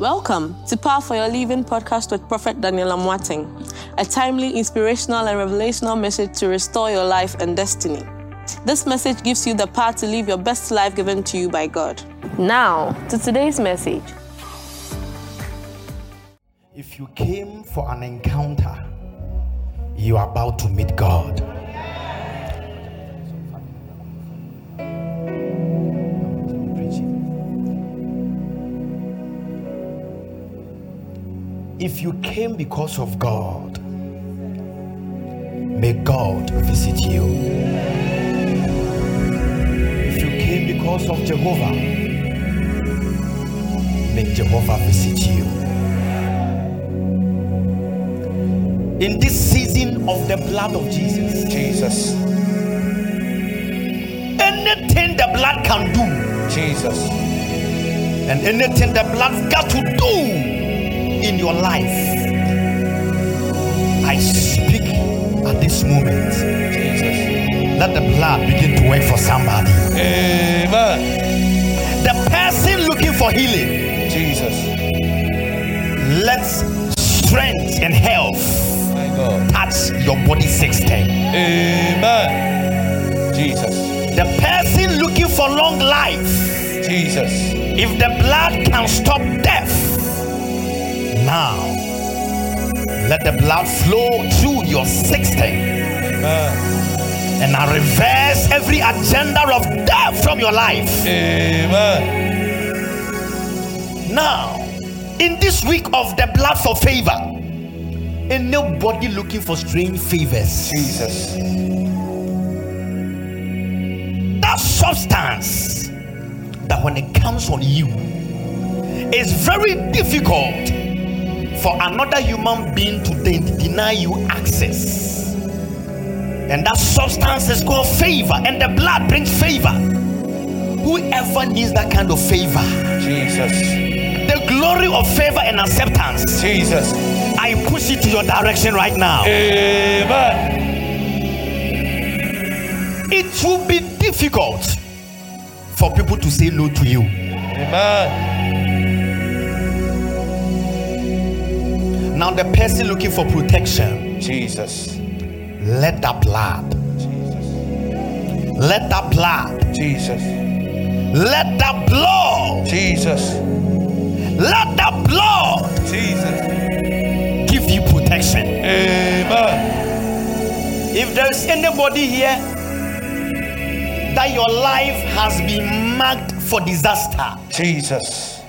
Welcome to Power for Your Living podcast with Prophet Daniel Amwating, a timely, inspirational, and revelational message to restore your life and destiny. This message gives you the power to live your best life given to you by God. Now, to today's message. If you came for an encounter, you are about to meet God. If you came because of God, may God visit you. If you came because of Jehovah, may Jehovah visit you. In this season of the blood of Jesus, Jesus, anything the blood can do, Jesus, and anything the blood got to do in your life, I speak at this moment. Jesus. Let the blood begin to work for somebody. Amen. The person looking for healing, Jesus. let strength and health My God. touch your body system. Amen. Jesus. The person looking for long life, Jesus. if the blood can stop death, now let the blood flow through your system. Amen. and I reverse every agenda of death from your life. Amen. Now, in this week of the blood for favor, anybody looking for strange favors, Jesus. that substance that when it comes on you is very difficult for another human being to de- deny you access. And that substance is called favor, and the blood brings favor. Whoever needs that kind of favor, Jesus. the glory of favor and acceptance, Jesus. I push it to your direction right now. Amen. It will be difficult for people to say no to you. Amen. Now, the person looking for protection, Jesus. let that blood, Jesus. let that blood, Jesus. let that blood, Jesus. let that blood Jesus. give you protection. Amen. If there's anybody here that your life has been marked for disaster, Jesus.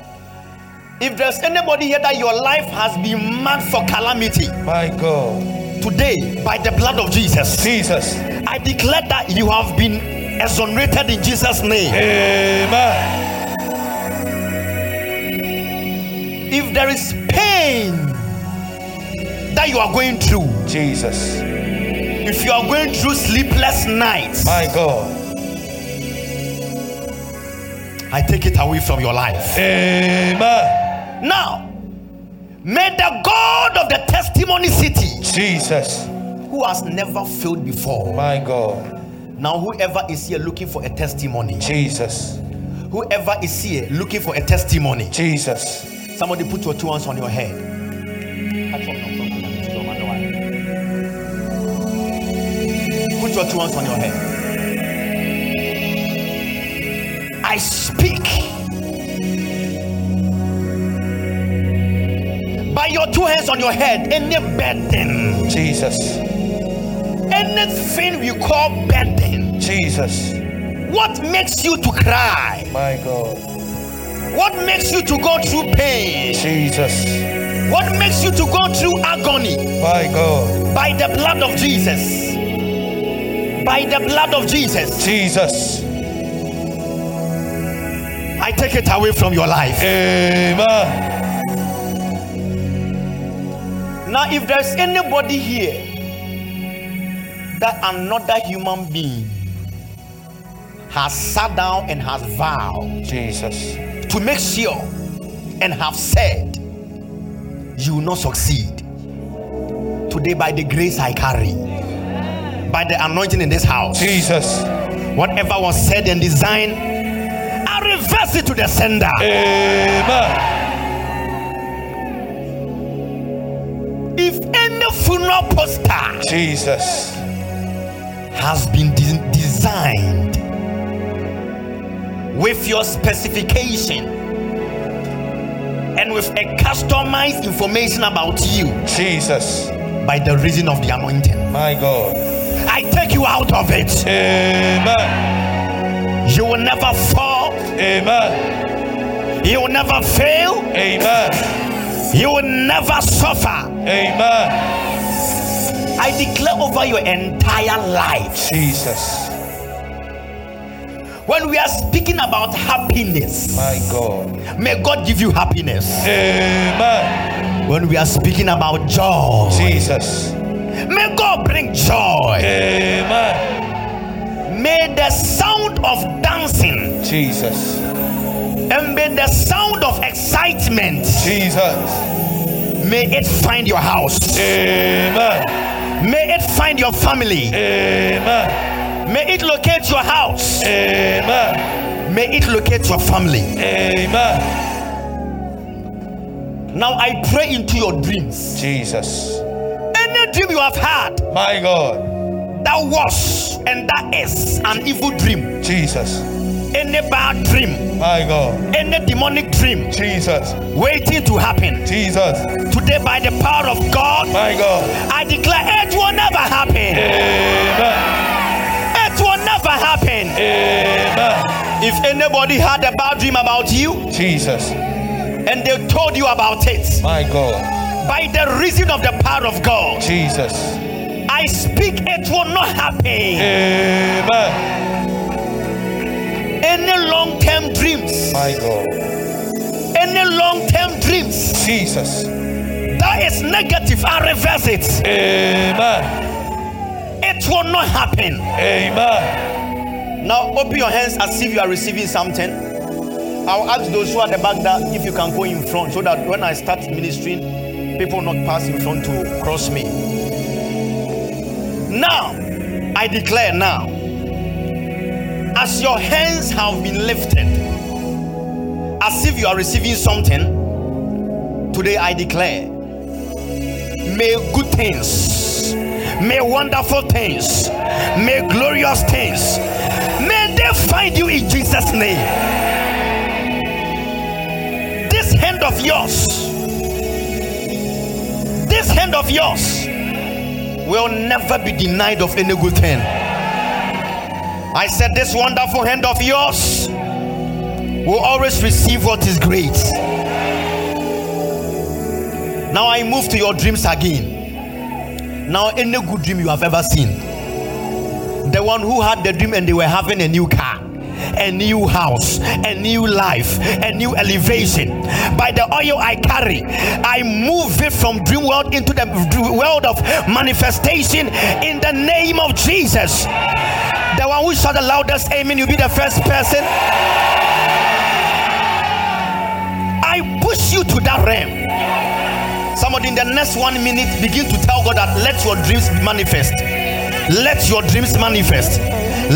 If there's anybody here that your life has been marked for calamity, My God. today, by the blood of Jesus, Jesus. I declare that you have been exonerated in Jesus' name. Amen. If there is pain that you are going through, Jesus. if you are going through sleepless nights, My God. I take it away from your life. Amen. Now, may the God of the testimony city, Jesus. who has never failed before, My God. now whoever is here looking for a testimony, Jesus. whoever is here looking for a testimony, Jesus. somebody put your two hands on your head. Put your two hands on your head. By your two hands on your head any burden, Jesus. anything we call burden. Jesus. What makes you to cry? My God. What makes you to go through pain? Jesus. What makes you to go through agony? My God. By the blood of Jesus. By the blood of Jesus. Jesus. I take it away from your life. Amen. Now, if there's anybody here that another human being has sat down and has vowed Jesus. to make sure and have said you will not succeed today by the grace I carry, by the anointing in this house, Jesus. whatever was said and designed, I reverse it to the sender. Amen. If any funeral poster Jesus. has been de- designed with your specification and with a customized information about you Jesus. by the reason of the anointing, My God. I take you out of it. Amen. You will never fall, Amen. you will never fail, Amen. you will never suffer. Amen. I declare over your entire life. Jesus. When we are speaking about happiness, My God. may God give you happiness. Amen. When we are speaking about joy, Jesus. may God bring joy. Amen. May the sound of dancing Jesus. and may the sound of excitement Jesus. May it find your house. Amen. May it find your family. Amen. May it locate your house. Amen. May it locate your family. Amen. Now I pray into your dreams. Jesus. Any dream you have had My God. that was and that is an evil dream, Jesus. Any bad dream, My God. any demonic dream Jesus. waiting to happen, Jesus. today by the power of God, My God. I declare it will never happen. Amen. It will never happen. Amen. If anybody had a bad dream about you Jesus. and they told you about it, My God. by the reason of the power of God, Jesus. I speak it will not happen. Amen. Any long term dreams, My God. any long term dreams Jesus. that is negative, I reverse it. Amen. It will not happen. Amen. Now open your hands as if you are receiving something. I'll ask those who are at the back that if you can go in front so that when I start ministering, people not pass in front to cross me. Now, I declare now, as your hands have been lifted, as if you are receiving something, today I declare, may good things, may wonderful things, may glorious things, may they find you in Jesus' name. This hand of yours, this hand of yours will never be denied of any good thing. I said, This wonderful hand of yours will always receive what is great. Now I move to your dreams again. Now, any good dream you have ever seen, the one who had the dream and they were having a new car a new house, a new life, a new elevation. By the oil I carry, I move it from dream world into the world of manifestation in the name of Jesus. One who shout the loudest amen, you'll be the first person. I push you to that realm. Somebody in the next one minute begin to tell God that let your dreams manifest. Let your dreams manifest.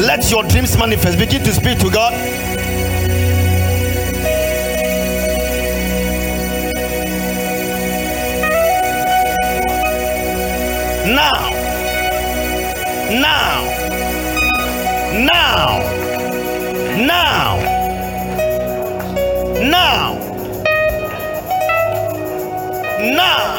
Let your dreams manifest. Begin to speak to God. Now, now, now, now, now, now,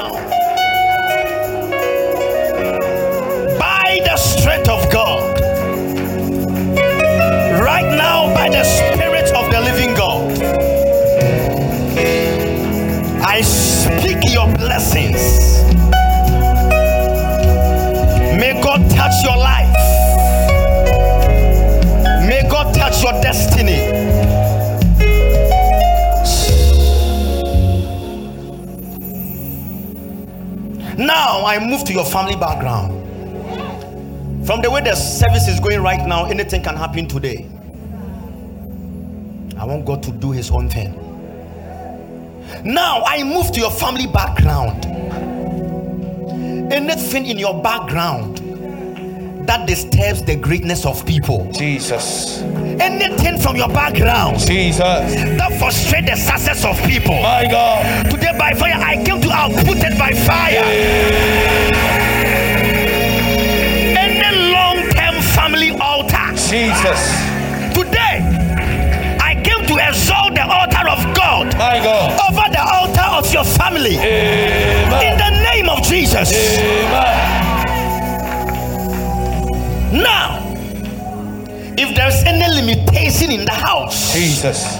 family background. From the way the service is going right now, anything can happen today. I want God to do His own thing. Now I move to your family background. Anything in your background that disturbs the greatness of people, Jesus. anything from your background Jesus. that frustrate the success of people. My God. Today by fire, I came to uproot it by fire. Any Jesus. Today, I came to exalt the altar of God My God. over the altar of your family. In the name of Jesus. Amen. Now, if there's any limitation in the house Jesus.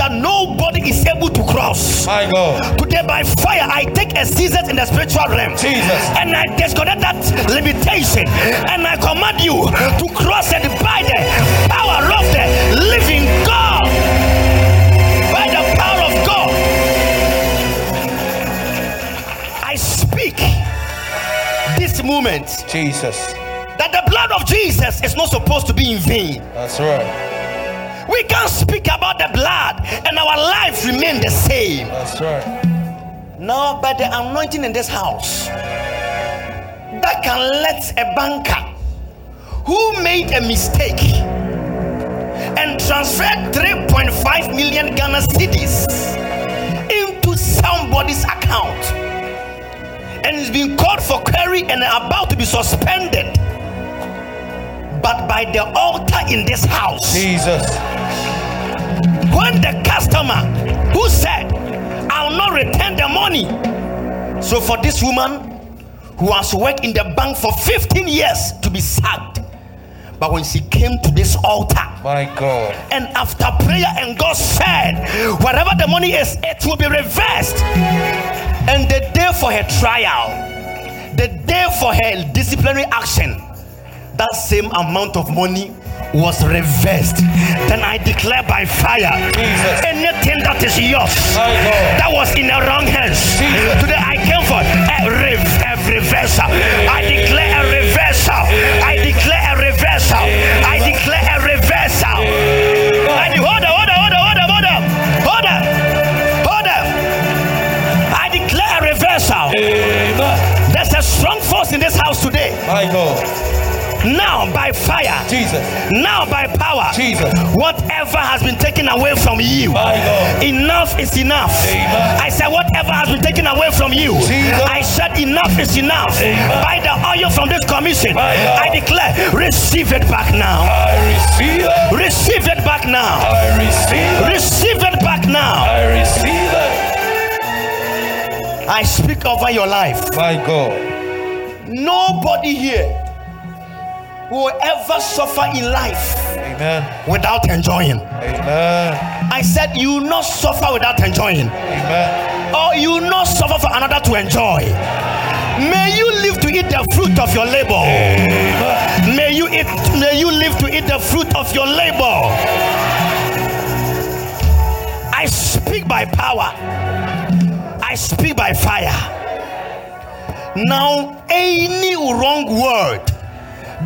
That nobody is able to cross, My God. today by fire, I take a season in the spiritual realm. Jesus. And I disconnect that limitation. And I command you to cross and by the power of the living God. By the power of God. I speak this moment Jesus. that the blood of Jesus is not supposed to be in vain. That's right. We can't speak about the blood and our life remain the same. That's right. Now, by the anointing in this house, that can let a banker who made a mistake and transferred 3.5 million Ghana cedis into somebody's account and is being called for query and about to be suspended. But by the altar in this house, Jesus. when the customer who said, I'll not return the money. So, for this woman who has worked in the bank for 15 years to be sacked, but when she came to this altar, My God. and after prayer, and God said, Whatever the money is, it will be reversed. And the day for her trial, the day for her disciplinary action, that same amount of money was reversed. Then I declare by fire Jesus. anything that is yours that was in the wrong hands. Jesus. Today I came for a, rev- a reversal. I declare a reversal. I declare a reversal. I declare a reversal. Now by fire. Jesus. Now by power. Jesus. Whatever has been taken away from you. Enough is enough. Amen. I said, whatever has been taken away from you, Jesus. I said, enough is enough. Amen. By the oil from this commission, I declare, receive it back now. I receive it. Receive it back now. I receive it. Receive it back now. I receive it. I speak over your life. My God. Nobody here will ever suffer in life Amen. without enjoying. Amen. I said, you will not suffer without enjoying. Amen. or you will not suffer for another to enjoy. May you live to eat the fruit of your labor. May you eat, may you live to eat the fruit of your labor. I speak by power. I speak by fire. Now, any wrong word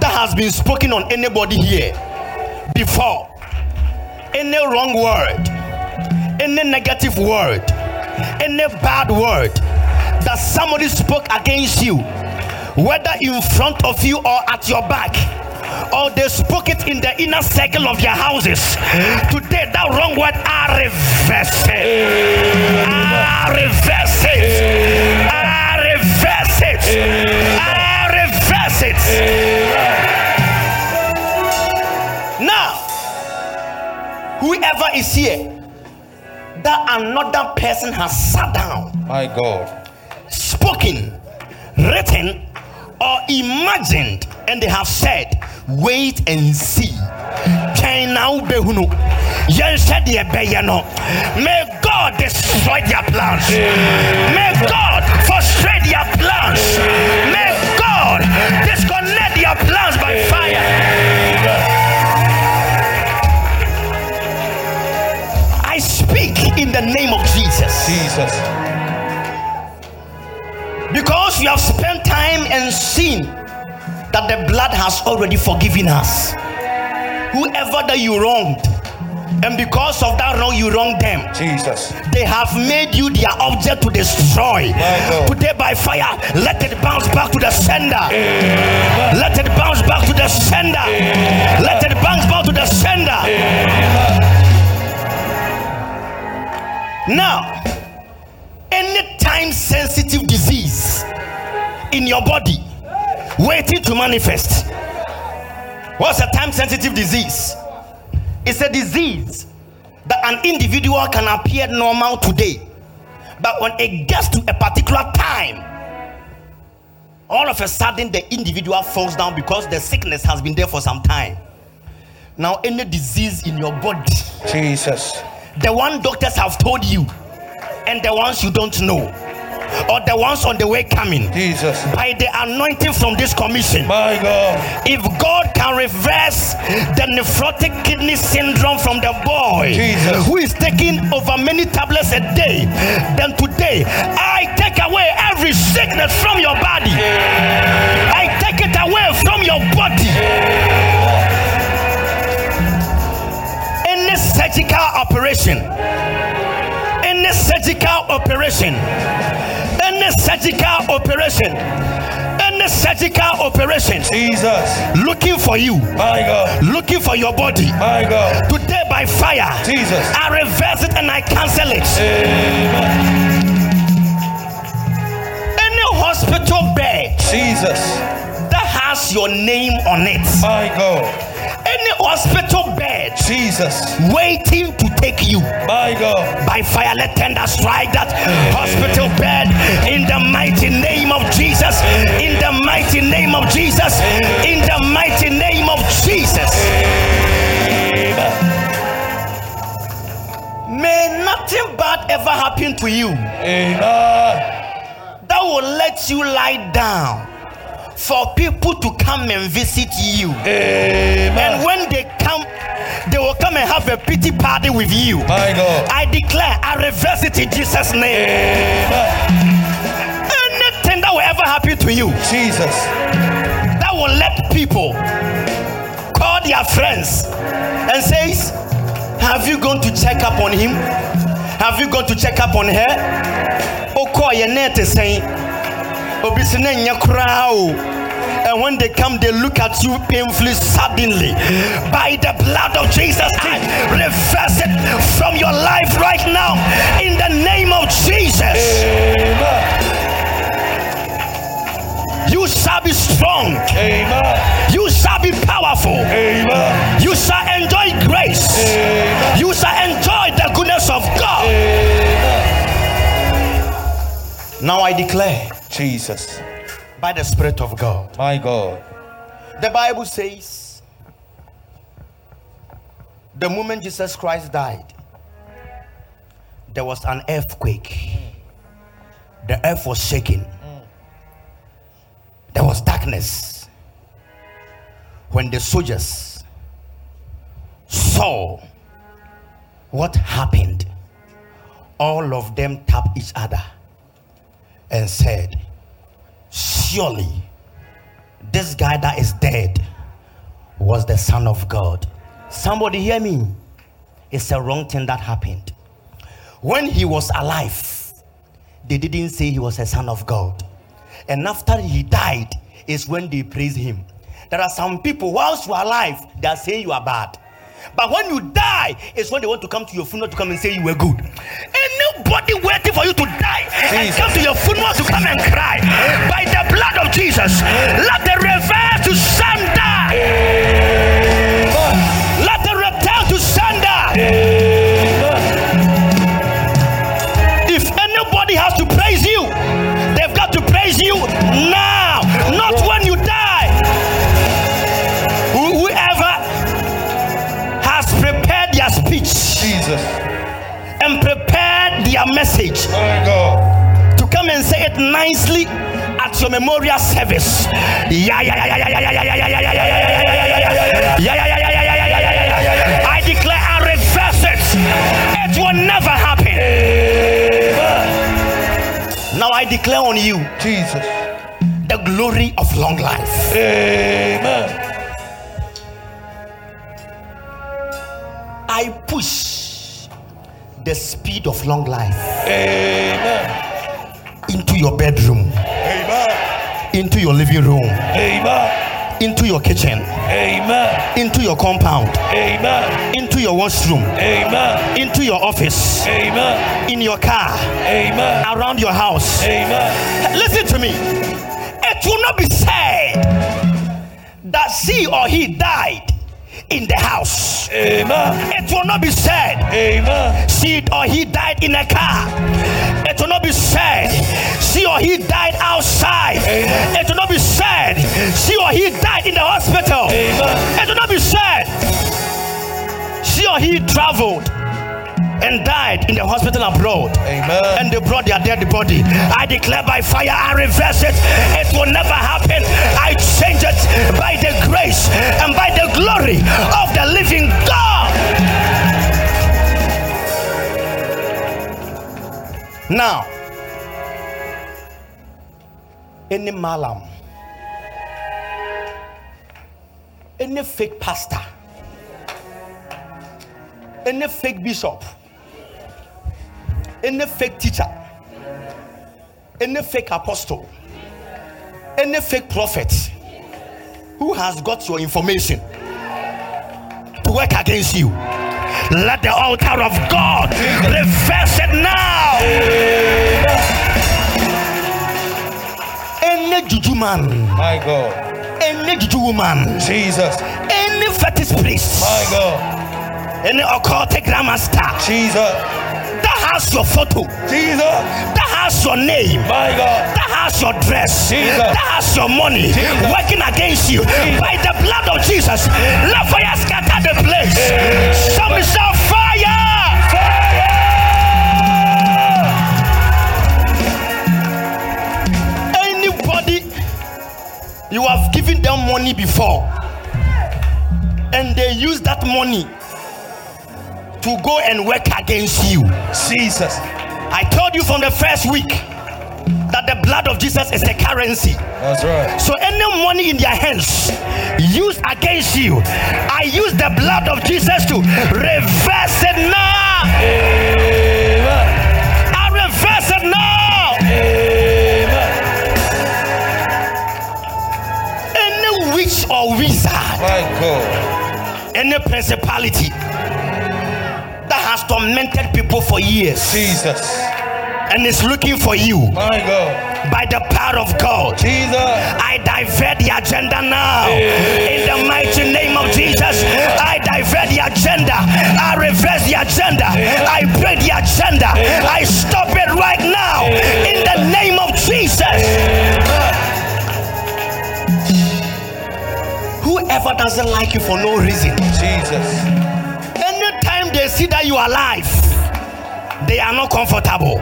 that has been spoken on anybody here before, any wrong word, any negative word, any bad word that somebody spoke against you, whether in front of you or at your back, or they spoke it in the inner circle of their houses. Today, that wrong word, are reverse whoever is here, that another person has sat down My God. spoken, written, or imagined, and they have said, Wait and see. Twɛn na wobɛhunu. Yɛnhwɛ deɛ ɛbɛyɛ no. May God destroy their plans. May God frustrate their plans. May God disconnect their plans by fire. Name of Jesus. Jesus. Because you have spent time and seen that the blood has already forgiven us. Whoever that you wronged, And because of that wrong, you wrong them. Jesus. They have made you their object to destroy. Today, by fire, let it bounce back to the sender. Let it bounce back to the sender. Let it bounce back to the sender. Now, any time sensitive disease in your body waiting to manifest. What's a time sensitive disease? It's a disease that an individual can appear normal today, but when it gets to a particular time, all of a sudden the individual falls down because the sickness has been there for some time. Now, any disease in your body, Jesus. The one doctors have told you, and the ones you don't know, or the ones on the way coming, Jesus. by the anointing from this commission, My God. if God can reverse the nephrotic kidney syndrome from the boy Jesus. who is taking over many tablets a day, then today I take away every sickness from your body. I take it away from your body. Any surgical operation, any surgical operation, any surgical operation, any surgical operation Jesus. looking for you, My God. looking for your body. My God. Today, by fire, Jesus. I reverse it and I cancel it. Amen. Any hospital bed Jesus. that has your name on it, My God. Any hospital bed Jesus. waiting to take you. My God. By fire, let tender strike that hospital bed in the mighty name of Jesus. In the mighty name of Jesus. In the mighty name of Jesus. May nothing bad ever happen to you Amen. that will let you lie down for people to come and visit you. Amen. And when they come, they will come and have a pity party with you. My God. I declare, I reverse it in Jesus' name. Amen. Anything that will ever happen to you Jesus. that will let people call their friends and says, Have you gone to check up on him? Have you gone to check up on her? Call your net is saying. And when they come, they look at you painfully, suddenly. By the blood of Jesus, I reverse it from your life right now. In the name of Jesus. Amen. You shall be strong. Amen. You shall be powerful. Amen. You shall enjoy grace. Amen. You shall enjoy the goodness of God. Amen. Now I declare Jesus. by the Spirit of God. My God. The Bible says the moment Jesus Christ died, there was an earthquake. The earth was shaking. There was darkness. When the soldiers saw what happened, all of them tapped each other and said, Surely this guy that is dead was the Son of God. Somebody hear me. It's a wrong thing that happened. When he was alive, they didn't say he was a son of God. And after he died, is when they praise him. There are some people, whilst you are alive, they are saying you are bad. But when you die, is when they want to come to your funeral to come and say you were good. Anybody waiting for you to die and Jesus. come to your funeral to come and cry, by the blood of Jesus, let the reverse to sender. Let the return to sender. If anybody has to praise you, they've got to praise you now, yeah, yeah, yeah, yeah, yeah, yeah. I declare I reverse it. It will never happen. Now I declare on you Jesus. the glory of long life. Amen. I push the speed of long life Amen. Into your bedroom, Amen. into your living room, Amen. into your kitchen, Amen. into your compound, Amen. into your washroom, Amen. into your office, Amen. in your car, Amen. around your house. Amen. Listen to me. It will not be said that she or he died in the house. Amen. It will not be said Amen. she or he died in a car. It will not be said she or he died outside. Amen. It will not be said she or he died in the hospital. Amen. It will not be said she or he traveled and died in the hospital abroad. Amen. And they brought their dead body. I declare by fire, I reverse it. It will never happen. I change it by the grace and by the glory of the living God. Now, any malam, any fake pastor, any fake bishop, any fake teacher, any fake apostle, any fake prophet who has got your information work against you. Let the altar of God reverse it now. Any juju man, My God. any juju woman, Jesus. any fetish priest, My God. any occultic grammar star Jesus. that has your photo, Jesus. that has your name, My God. that has your dress, Jesus. that has your money working against you by the blood of Jesus. Let fire scatter the place. Some shout fire. Anybody you have given them money before and they use that money to go and work against you. Jesus. I told you from the first week that the blood of Jesus is the currency. That's right. So any money in their hands used against you, I use the blood of Jesus to reverse it now. Amen. I reverse it now. Amen. Any witch or wizard, My God. any principality that has tormented people for years Jesus. And is looking for you My God. by the power of God. Jesus. I divert the agenda now. In the mighty name of Jesus, I divert the agenda. I reverse the agenda. I break the agenda. I stop it right now. In the name of Jesus. Whoever doesn't like you for no reason, Jesus. anytime they see that you are alive, they are not comfortable.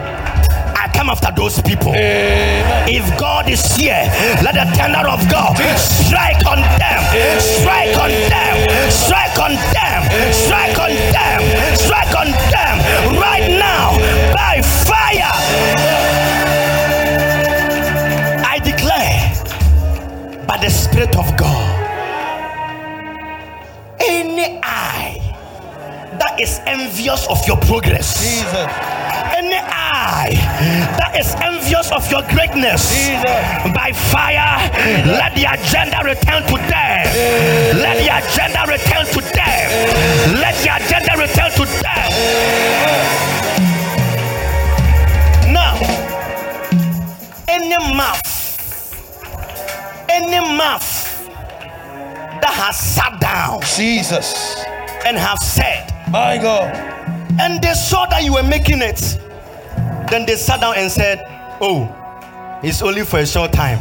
Come after those people. Amen. If God is here, let the thunder of God strike on them, strike on them, strike on them, strike on them, strike on them right now by fire. I declare by the Spirit of God, any eye that is envious of your progress Jesus. any eye that is envious of your greatness Jesus. by fire let the agenda return to them let the agenda return to them let the agenda return to them now any mouth any mouth that has sat down Jesus. and have said My God. and they saw that you were making it. Then they sat down and said, Oh, it's only for a short time.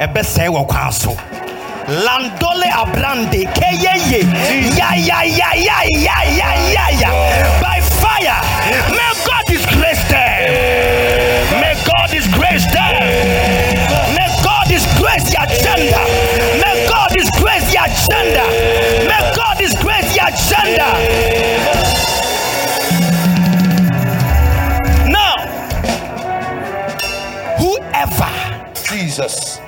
Ebe se wo kwan so. Landole abrande keyeye ya ya ya ya ya ya ya ya by fire. May God disgrace them. May God disgrace them. May God disgrace the agenda. May God disgrace the agenda. May God disgrace the agenda. Jesus.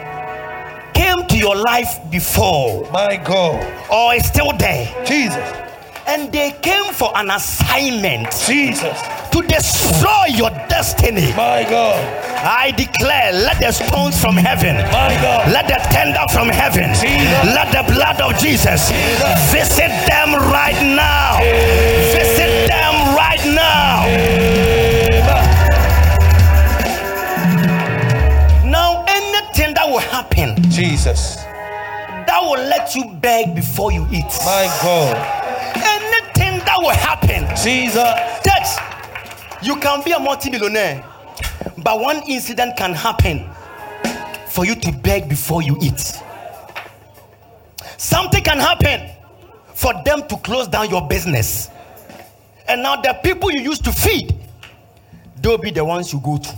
came to your life before My God. or is still there Jesus. and they came for an assignment Jesus. to destroy your destiny. My God. I declare, let the stones from heaven, My God. let the tender from heaven, Jesus. let the blood of Jesus Jesus. visit them right now. Visit Jesus. that will let you beg before you eat, My God. anything that will happen Jesus. Church, you can be a multi-billionaire, but one incident can happen for you to beg before you eat. Something can happen for them to close down your business. And now the people you used to feed, they'll be the ones you go to.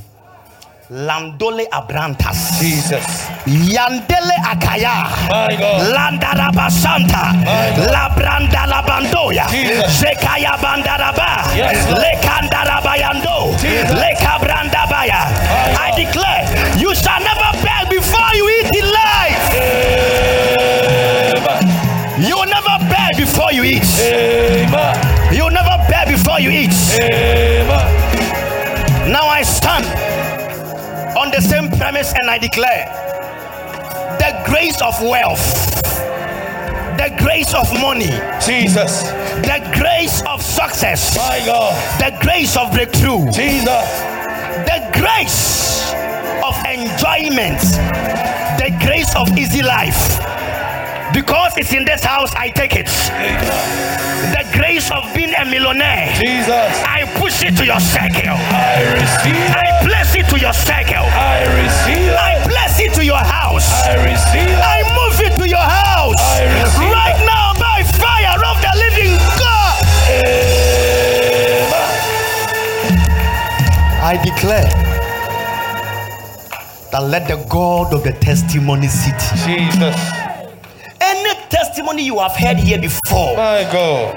Landole Abrantas. Jesus. Yandele Akaya. My God. Landaraba Santa, My God. Labranda Labandoya. Zekaya Bandaraba, Yes, Lord. Lekandaraba Yando, Jesus. Lekabranda Baya. I declare, you shall never beg before you eat in life. Amen. You will never beg before you eat. Amen. You will never beg before you eat. Amen. Now I stand on the same premise and I declare the grace of wealth, the grace of money, Jesus. the grace of success, My God. the grace of breakthrough, Jesus. the grace of enjoyment, the grace of easy life. Because it's in this house, I take it. The grace of being a millionaire, Jesus. I push it to your circle. I receive. I place it to your circle. I receive. I place it to your house. I receive. I move it to your house. I receive Right now, by fire of the living God. Amen. I declare that let the God of the testimony sit. Jesus. Any testimony you have heard here before My God.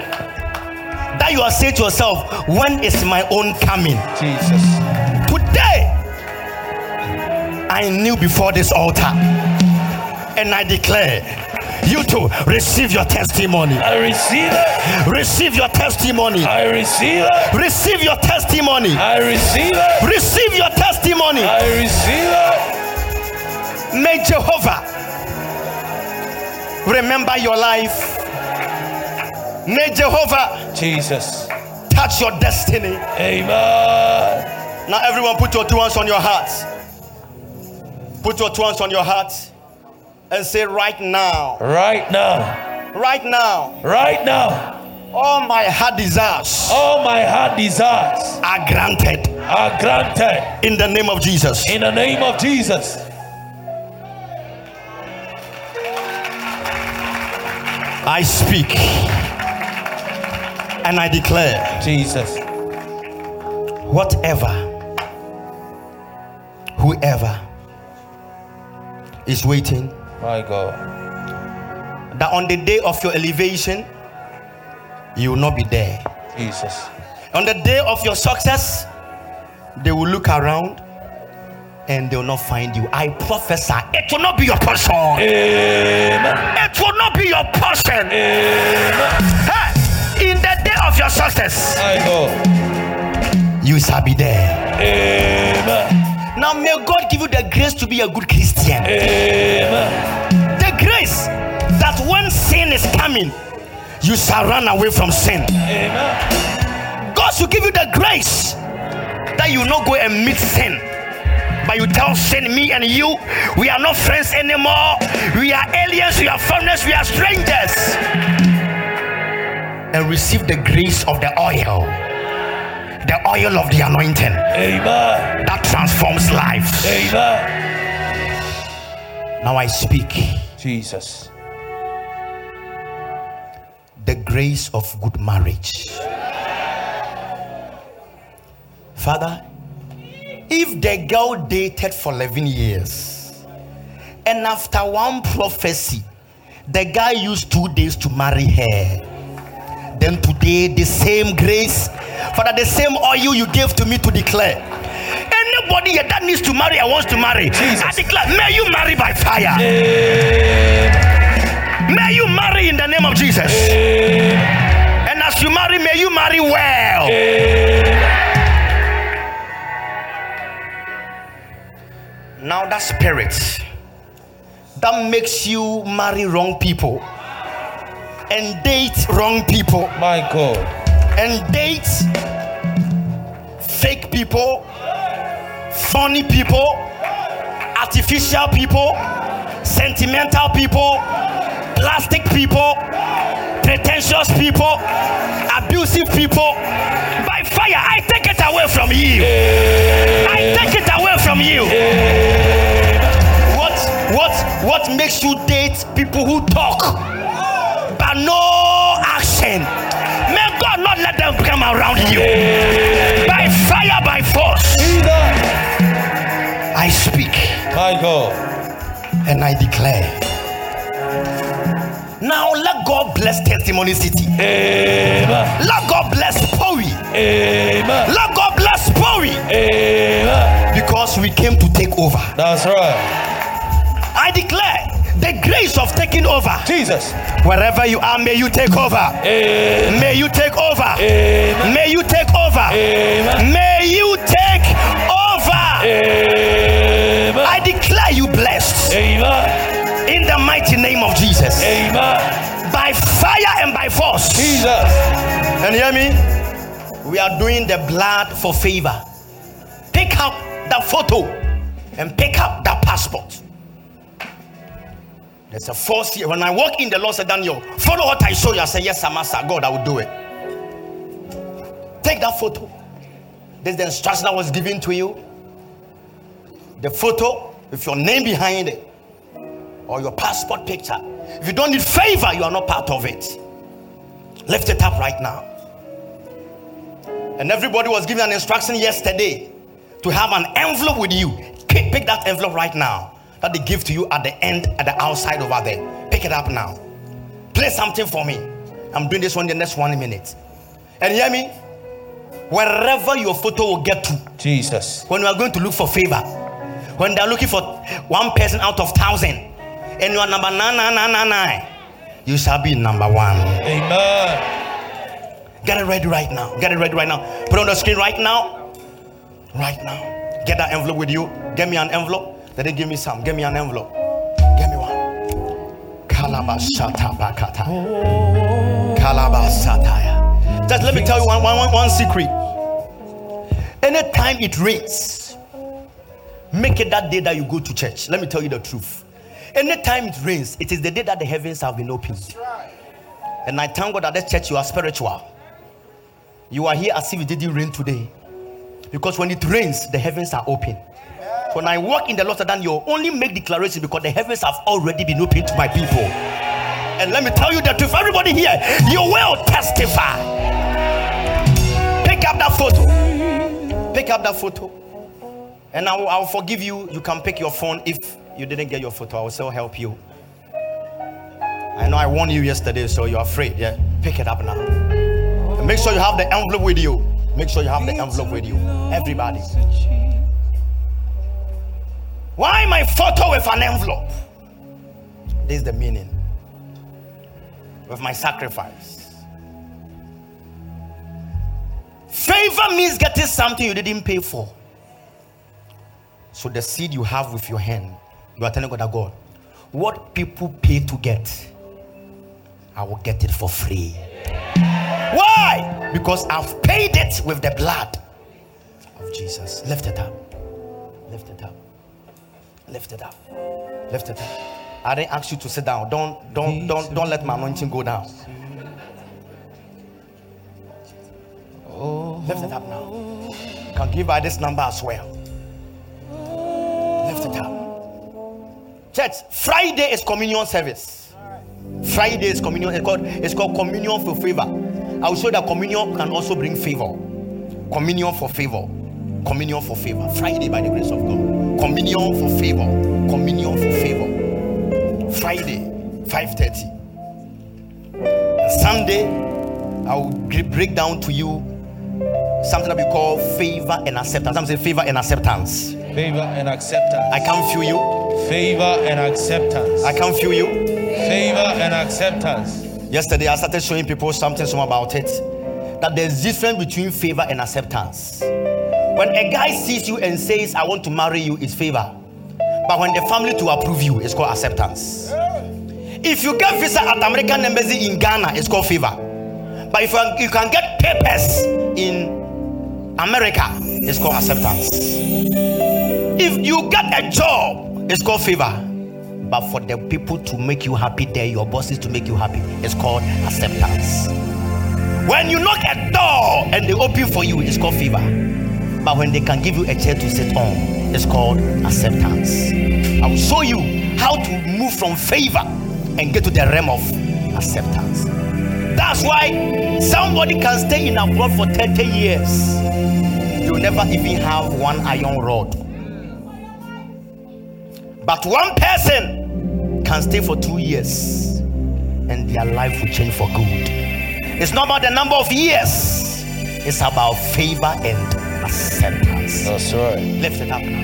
that you are saying to yourself, when is my own coming? Jesus. I knew before this altar, and I declare, you too receive your testimony. I receive it. Receive your testimony. I receive it. Receive your testimony. I receive it. Receive your testimony. I receive it. May Jehovah remember your life. May Jehovah Jesus. touch your destiny. Amen. Now, everyone, put your two hands on your heart. Put your two hands on your heart and say, Right now, Right now. right now, Right now. all my heart desires All my heart desires are granted are granted in the name of Jesus. in the name of Jesus. I speak and I declare Jesus. whatever, whoever is waiting, My God. that on the day of your elevation, you will not be there. Jesus. On the day of your success, they will look around and they will not find you. I prophesy, it will not be your portion. Amen. It will not be your portion. Amen. Hey, in the day of your success, My God. you shall be there. Amen. Now, may God give you the grace to be a good Christian. Amen. The grace that when sin is coming, you shall run away from sin. Amen. God should give you the grace that you not go and meet sin. But you tell sin, me and you, we are not friends anymore. We are aliens, we are foreigners, we are strangers. And receive the grace of the oil, the oil of the anointing Amen. that transforms. Amen. Now I speak Jesus. the grace of good marriage. Father, if the girl dated for 11 years and after one prophecy, the guy used two days to marry her, then today the same grace, Father, the same oil you gave to me to declare. Anybody here that needs to marry and wants to marry, I declare, may you marry by fire. May you marry in the name of Jesus. And as you marry, may you marry well. Now that spirit that makes you marry wrong people and date wrong people My God. and date fake people, funny people, artificial people, sentimental people, plastic people, pretentious people, abusive people. By fire, I take it away from you. I take it away from you. What what what makes you date people who talk but no action? May God not let them come around you. By fire, by force. I speak My God. and I declare. Now let God bless Testimony City. Amen. Let God bless Powi. Amen. Let God bless Powi. Amen. Because we came to take over. That's right. I declare the grace of taking over. Jesus. Wherever you are, may you take over. Amen. May you take over. Amen. May you take over. Amen. May you take over. Amen. in the mighty name of Jesus. Amen. By fire and by force. Jesus. You hear me? We are doing the blood for favor. Pick up that photo and pick up that passport. There's a force here. When I walk in, the Lord said, Daniel, follow what I show you. I say, Yes, sir, master. God, I will do it. Take that photo. This is the instruction that was given to you. The photo with your name behind it or your passport picture. If you don't need favor, you are not part of it. Lift it up right now. And everybody was given an instruction yesterday to have an envelope with you. Pick, that envelope right now that they give to you at the end, at the outside over there. Pick it up now. Play something for me. I'm doing this one in the next one minute. And hear me? Wherever your photo will get to, Jesus. when we are going to look for favor, when they are looking for one person out of thousand, and you are number nine, nine, nine, nine, nine, you shall be number one. Amen. Get it ready right now. Get it ready right now. Put it on the screen right now. Right now. Get that envelope with you. Get me an envelope. They didn't give me some. Get me an envelope. Get me one. Kalabashatabakata. Kalabasataya. Just let me tell you one, one, one, one secret. Anytime it rains, make it that day that you go to church. Let me tell you the truth. Anytime it rains, it is the day that the heavens have been opened. And I thank God that this church you are spiritual. You are here as if it didn't rain today. Because when it rains, the heavens are open. When I walk in the Lord, then you only make declaration because the heavens have already been opened to my people. And let me tell you that if everybody here, you will testify. Pick up that photo. Pick up that photo. And I will, I will forgive you. You can pick your phone if you didn't get your photo. I will still help you. I know I warned you yesterday, so you're afraid. Yeah, pick it up now. And make sure you have the envelope with you. Make sure you have the envelope with you. Everybody. Why my photo with an envelope? This is the meaning. With my sacrifice. Favor means getting something you didn't pay for. So the seed you have with your hand, you are telling God that God, what people pay to get, I will get it for free. Why? Because I've paid it with the blood of Jesus. Lift it up. Lift it up. Lift it up. Lift it up. I didn't ask you to sit down. Don't don't don't don't let my anointing go down. Oh. Lift it up now. You can give by this number as well. Church, Friday is communion service. Friday is communion. It's called, it's called communion for favor. I will show that communion can also bring favor. Communion for favor. Communion for favor. Friday, by the grace of God. Communion for favor. Communion for favor. Friday, 5:30. And Sunday, I will break down to you something that we call favor and acceptance. I'm saying favor and acceptance. Favor and acceptance. I can feel you. Favor and acceptance. I can feel you. Favor and acceptance. Yesterday, I started showing people something some about it. That there's a difference between favor and acceptance. When a guy sees you and says, "I want to marry you," it's favor. But when the family to approve you, it's called acceptance. If you get visa at American embassy in Ghana, it's called favor. But if you can get papers in America, it's called acceptance. If you get a job, it's called favor. But for the people to make you happy there, your bosses to make you happy, it's called acceptance. When you knock a door and they open for you, it's called favor. But when they can give you a chair to sit on, it's called acceptance. I will show you how to move from favor and get to the realm of acceptance. That's why somebody can stay in abroad for 30 years. You'll never even have one iron rod. But one person can stay for two years and their life will change for good. It's not about the number of years, it's about favor and acceptance. That's right. Lift it up now.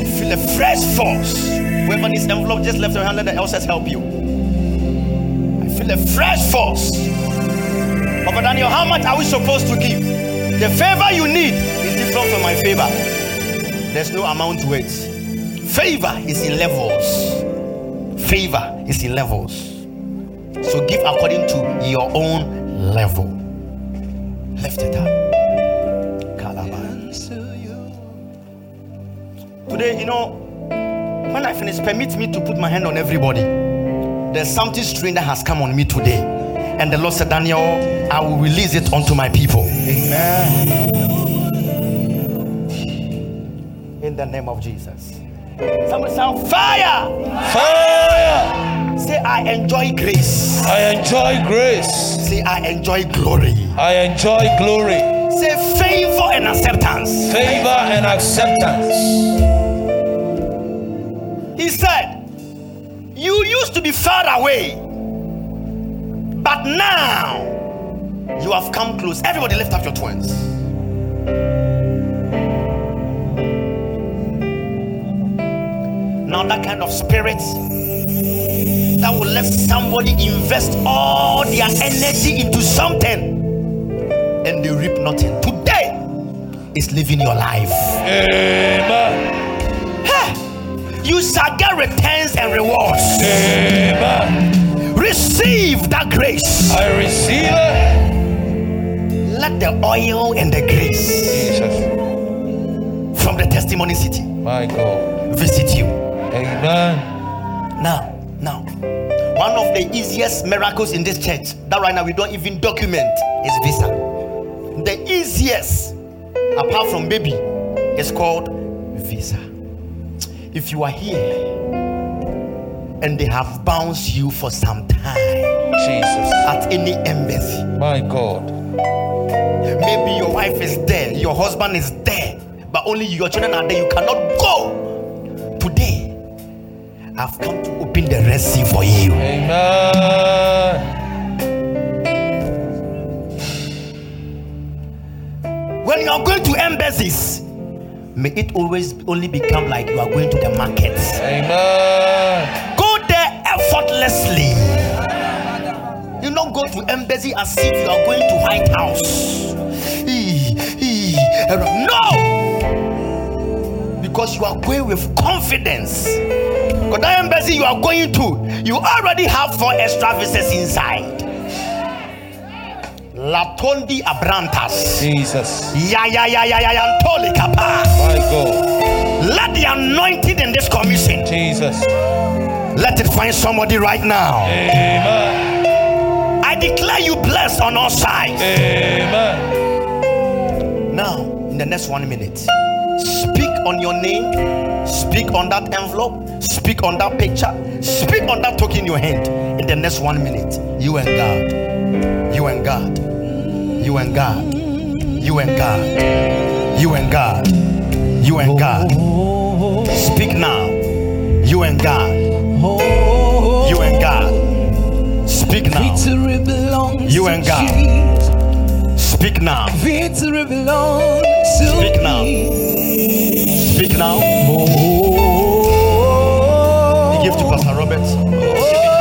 I feel a fresh force. Whoever needs envelope, just lift your hand, let the elders help you. I feel a fresh force. Papa Daniel, how much are we supposed to give? The favor you need is different from my favor. There's no amount to it. Favor is in levels. Favor is in levels. So give according to your own level. Lift it up. Today, you know, when I finish, permit me to put my hand on everybody. There's something strange that has come on me today. And the Lord said, Daniel, I will release it unto my people. Amen. In the name of Jesus. Somebody sound fire. Fire. Say, I enjoy grace. I enjoy grace. Say, I enjoy glory. I enjoy glory, Say, favor and acceptance. favor, and acceptance. He said, You used to be far away, but now you have come close. Everybody, lift up your twins. That kind of spirit that will let somebody invest all their energy into something and they reap nothing. Today is living your life. Amen. You shall get returns and rewards. Amen. Receive that grace. I receive it. Let the oil and the grace Jesus. from the testimony city My God. visit you. Amen. Now, now, one of the easiest miracles in this church that right now we don't even document is visa. The easiest, apart from baby, is called visa. If you are here and they have bounced you for some time Jesus. at any embassy, My God. Maybe your wife is there, your husband is there, but only your children are there. You cannot go. I've come to open the Red Sea for you. Amen. When you are going to embassies, may it always only become like you are going to the markets. Amen. Go there effortlessly. You don't go to embassy as if you are going to White House. No, because you are going with confidence. Because that embassy you are going to, you already have four extra visas inside. Latondi Abrantas. Jesus. Ya ya ya ya ya ya. My God. Let the anointing in this commission Jesus. let it find somebody right now. Amen. I declare you blessed on all sides. Amen. Now, in the next one minute, speak on your name, speak on that envelope, speak on that picture, speak on that token in your hand. In the next one minute, you and God, you and God, you and God, you and God, you and God, you and God. Speak now, you and God, you and God. Speak now, You and God. Speak now, Victory belongs to Speak now. me. Speak now. Oh, Give to Pastor oh.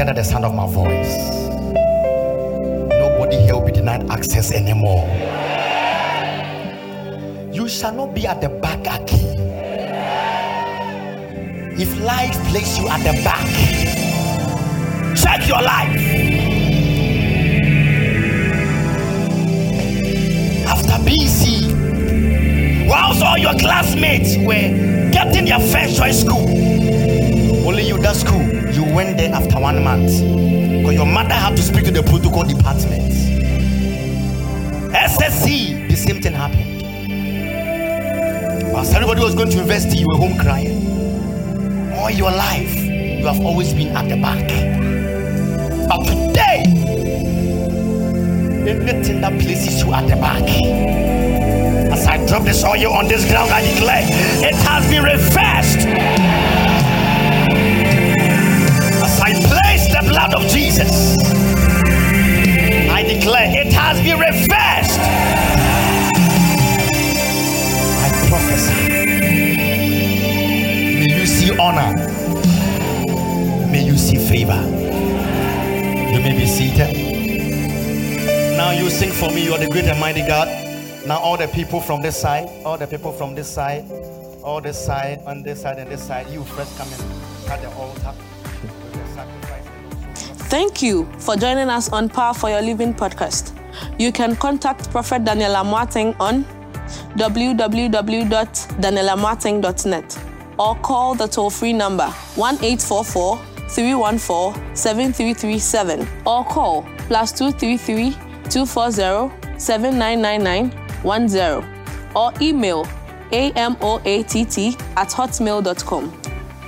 Under the sound of my voice. Nobody here will be denied access anymore. You shall not be at the back again. If life places you at the back, check your life. After BC, whilst all your classmates were getting their first choice school, only you that school went there after one month. Because your mother had to speak to the protocol department. SSC, the same thing happened. Whilst everybody was going to invest, you were home crying. All your life, you have always been at the back. But today, anything that places you at the back, as I drop this oil on this ground, I declare it has been reversed. Jesus, I declare it has been reversed. I prophesy. May you see honor. May you see favor. You may be seated. Now you sing for me. You are the great and mighty God. Now all the people from this side, all the people from this side, all this side, on this side, and this side. You first come and at the altar Thank you for joining us on Power for Your Living podcast. You can contact Prophet Daniel Amoateng on www.danielamoating.net or call the toll free number 1 314 7337 or call plus 233 240 7999 10 or email amoatt at hotmail.com.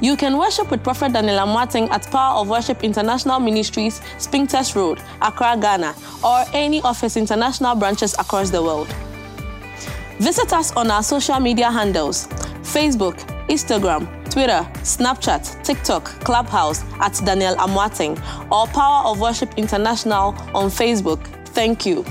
You can worship with Prophet Daniel Amoateng at Power of Worship International Ministries, Spintex Road, Accra, Ghana, or any of his international branches across the world. Visit us on our social media handles Facebook, Instagram, Twitter, Snapchat, TikTok, Clubhouse at Daniel Amoateng, or Power of Worship International on Facebook. Thank you.